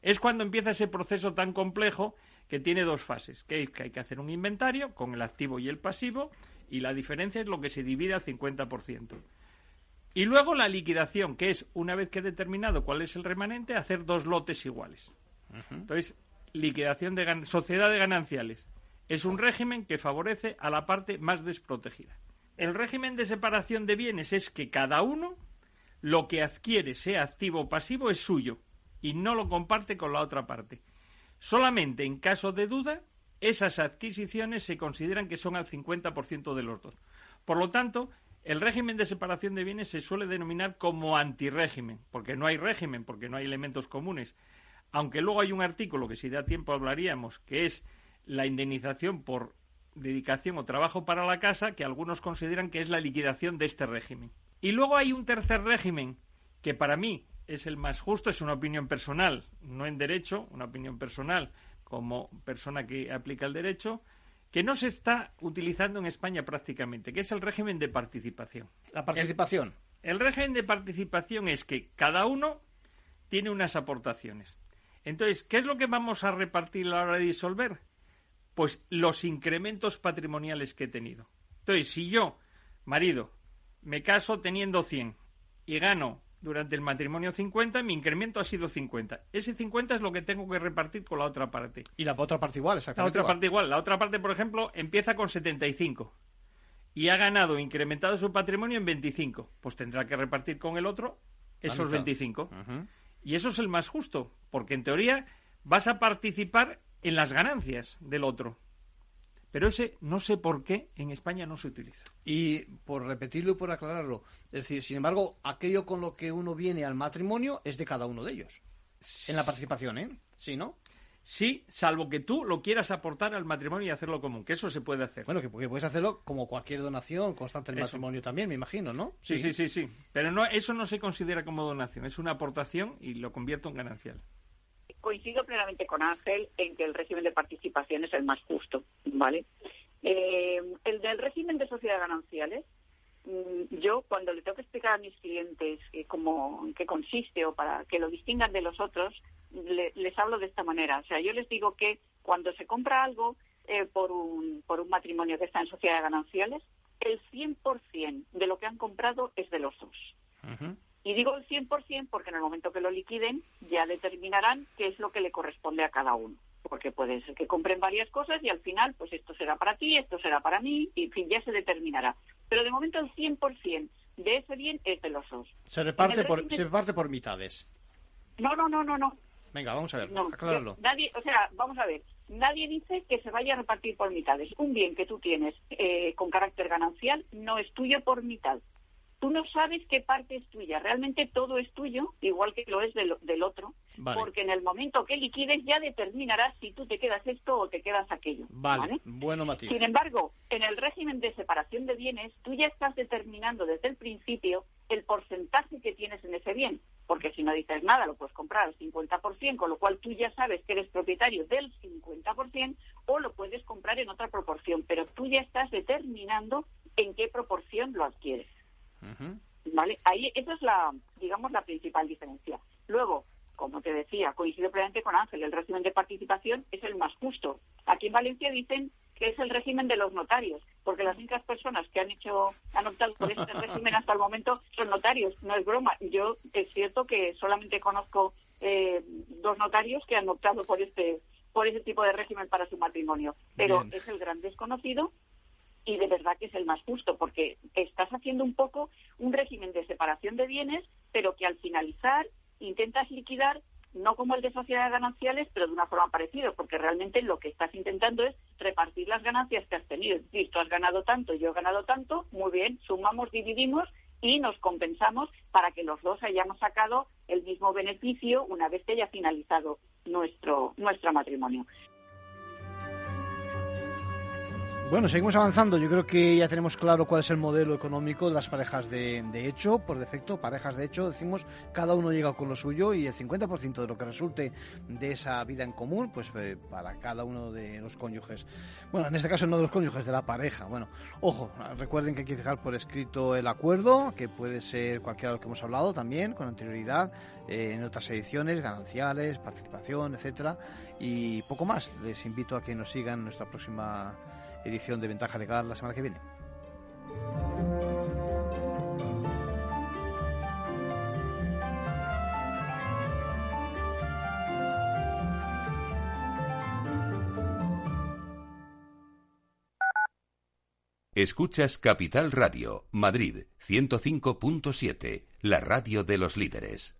es cuando empieza ese proceso tan complejo que tiene dos fases, que que hay que hacer un inventario con el activo y el pasivo, y la diferencia es lo que se divide al 50%. Y luego la liquidación, que es, una vez que he determinado cuál es el remanente, hacer dos lotes iguales. Entonces, liquidación de sociedad de gananciales. Es un régimen que favorece a la parte más desprotegida. El régimen de separación de bienes es que cada uno lo que adquiere, sea activo o pasivo, es suyo y no lo comparte con la otra parte. Solamente en caso de duda, esas adquisiciones se consideran que son al 50% de los dos. Por lo tanto, el régimen de separación de bienes se suele denominar como antirégimen, porque no hay régimen, porque no hay elementos comunes. Aunque luego hay un artículo que si da tiempo hablaríamos, que es la indemnización por dedicación o trabajo para la casa, que algunos consideran que es la liquidación de este régimen. Y luego hay un tercer régimen, que para mí es el más justo, es una opinión personal, no en derecho, una opinión personal como persona que aplica el derecho, que no se está utilizando en España prácticamente, que es el régimen de participación. La participación. El, régimen de participación es que cada uno tiene unas aportaciones. Entonces, ¿qué es lo que vamos a repartir a la hora de disolver? Pues los incrementos patrimoniales que he tenido. Entonces, si yo marido, me caso teniendo 100 y gano durante el matrimonio 50, mi incremento ha sido 50. Ese 50 es lo que tengo que repartir con la otra parte. Y la otra parte igual, exactamente. La otra parte igual. La otra parte, por ejemplo, empieza con 75 y ha ganado, incrementado su patrimonio en 25. Pues tendrá que repartir con el otro esos 25. Y eso es el más justo, porque en teoría vas a participar en las ganancias del otro. Pero ese no sé por qué en España no se utiliza. Y por repetirlo y por aclararlo, es decir, sin embargo, aquello con lo que uno viene al matrimonio es de cada uno de ellos. En la participación, ¿eh? Sí, ¿no? Sí, salvo que tú lo quieras aportar al matrimonio y hacerlo común, que eso se puede hacer. Bueno, que, puedes hacerlo como cualquier donación constante del matrimonio también, me imagino, ¿no? Sí, sí, sí, sí. Pero no, eso no se considera como donación, es una aportación y lo convierto en ganancial coincido plenamente con Ángel en que el régimen de participación es el más justo, ¿vale? Eh, el del régimen de sociedades gananciales, mm, yo cuando le tengo que explicar a mis clientes eh, cómo, qué consiste o para que lo distingan de los otros, les hablo de esta manera. O sea, yo les digo que cuando se compra algo eh, por, un, por un matrimonio que está en sociedades gananciales, el 100% de lo que han comprado es de los dos. Y digo el 100% porque en el momento que lo liquiden ya determinarán qué es lo que le corresponde a cada uno. Porque puede ser que compren varias cosas y al final, pues esto será para ti, esto será para mí, y en fin, ya se determinará. Pero de momento el 100% de ese bien es de los dos. Se reparte, por, se reparte por mitades. No, no, no, no, no. Venga, vamos a ver, nadie, o sea, vamos a ver, nadie dice que se vaya a repartir por mitades. Un bien que tú tienes eh, con carácter ganancial no es tuyo por mitad tú no sabes qué parte es tuya. Realmente todo es tuyo, igual que lo es del, otro, porque en el momento que liquides ya determinarás si tú te quedas esto o te quedas aquello. Vale, bueno matiz. Sin embargo, en el régimen de separación de bienes, tú ya estás determinando desde el principio el porcentaje que tienes en ese bien, porque si no dices nada lo puedes comprar al 50%, con lo cual tú ya sabes que eres propietario del 50% o lo puedes comprar en otra proporción, pero tú ya estás determinando en qué proporción lo adquieres. ¿Vale? Ahí, esa es la, digamos, la principal diferencia. Luego, como te decía, coincido plenamente con Ángel, el régimen de participación es el más justo. Aquí en Valencia dicen que es el régimen de los notarios, porque las únicas personas que han hecho, han optado por este <laughs> régimen hasta el momento son notarios. No es broma. Yo es cierto que solamente conozco eh, dos notarios que han optado por este, por ese tipo de régimen para su matrimonio, pero es el gran desconocido y de verdad que es el más justo, porque estás haciendo un poco un régimen de separación de bienes, pero que al finalizar intentas liquidar no como el de sociedades gananciales, pero de una forma parecida, porque realmente lo que estás intentando es repartir las ganancias que has tenido. Es decir, tú has ganado tanto, yo he ganado tanto, muy bien, sumamos, dividimos y nos compensamos para que los dos hayamos sacado el mismo beneficio una vez que haya finalizado nuestro, nuestro matrimonio. Bueno, seguimos avanzando. Yo creo que ya tenemos claro cuál es el modelo económico de las parejas de, hecho. Por defecto, parejas de hecho, decimos, cada uno llega con lo suyo y el 50% de lo que resulte de esa vida en común, pues eh, para cada uno de los cónyuges. Bueno, en este caso no de los cónyuges, de la pareja. Bueno, ojo, recuerden que hay que fijar por escrito el acuerdo, que puede ser cualquiera de los que hemos hablado también, con anterioridad, eh, en otras ediciones, gananciales, participación, etcétera, y poco más. Les invito a que nos sigan en nuestra próxima edición de Ventaja Legal la semana que viene. Escuchas Capital Radio, Madrid 105.7, la radio de los líderes.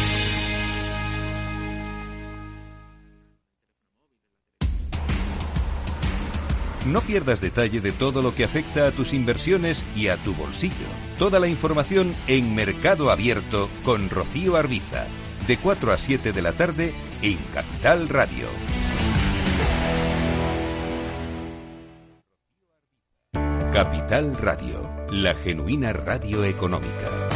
No pierdas detalle de todo lo que afecta a tus inversiones y a tu bolsillo. Toda la información en Mercado Abierto con Rocío Arbiza, de 4 a 7 de la tarde en Capital Radio. Capital Radio, la genuina radio económica.